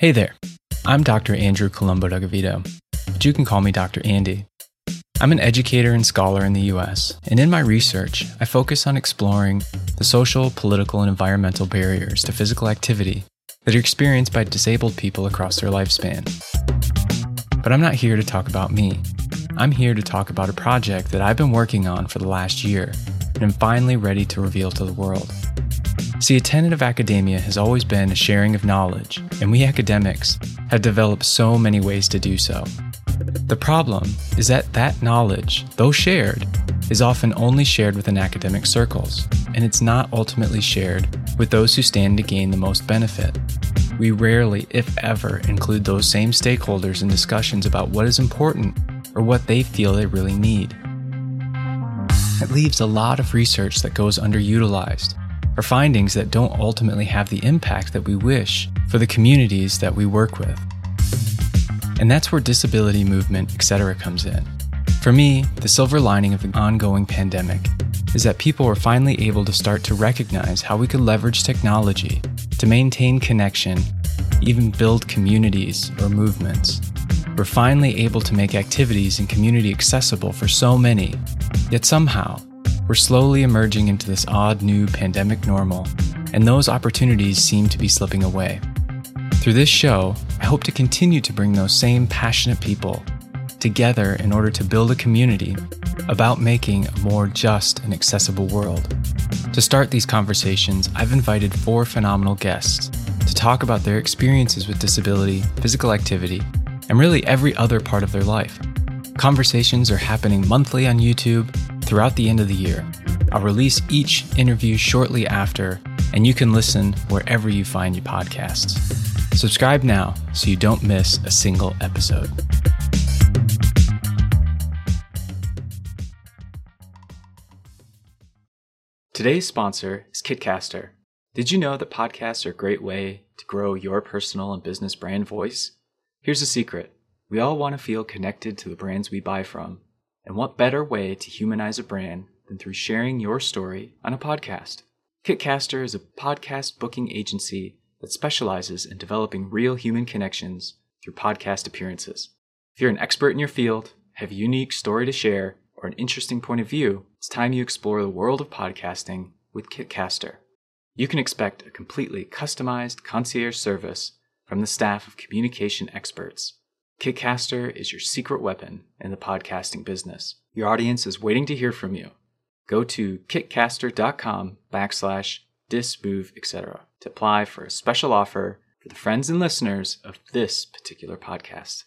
Hey there, I'm Dr. Andrew Colombo Dougovito, but you can call me Dr. Andy. I'm an educator and scholar in the US, and in my research, I focus on exploring the social, political, and environmental barriers to physical activity that are experienced by disabled people across their lifespan. But I'm not here to talk about me. I'm here to talk about a project that I've been working on for the last year and am finally ready to reveal to the world. See, a tenet of academia has always been a sharing of knowledge, and we academics have developed so many ways to do so. The problem is that that knowledge, though shared, is often only shared within academic circles, and it's not ultimately shared with those who stand to gain the most benefit. We rarely, if ever, include those same stakeholders in discussions about what is important or what they feel they really need. It leaves a lot of research that goes underutilized are findings that don't ultimately have the impact that we wish for the communities that we work with. And that's where disability movement, etc., comes in. For me, the silver lining of the ongoing pandemic is that people were finally able to start to recognize how we could leverage technology to maintain connection, even build communities or movements. We're finally able to make activities and community accessible for so many, yet somehow, we're slowly emerging into this odd new pandemic normal, and those opportunities seem to be slipping away. Through this show, I hope to continue to bring those same passionate people together in order to build a community about making a more just and accessible world. To start these conversations, I've invited four phenomenal guests to talk about their experiences with disability, physical activity, and really every other part of their life. Conversations are happening monthly on YouTube throughout the end of the year. I'll release each interview shortly after, and you can listen wherever you find your podcasts. Subscribe now so you don't miss a single episode. Today's sponsor is Kitcaster. Did you know that podcasts are a great way to grow your personal and business brand voice? Here's a secret we all want to feel connected to the brands we buy from. And what better way to humanize a brand than through sharing your story on a podcast? Kitcaster is a podcast booking agency that specializes in developing real human connections through podcast appearances. If you're an expert in your field, have a unique story to share, or an interesting point of view, it's time you explore the world of podcasting with Kitcaster. You can expect a completely customized concierge service from the staff of communication experts Kitcaster is your secret weapon in the podcasting business. Your audience is waiting to hear from you. Go to kitcaster.com backslash dismove, etc. to apply for a special offer for the friends and listeners of this particular podcast.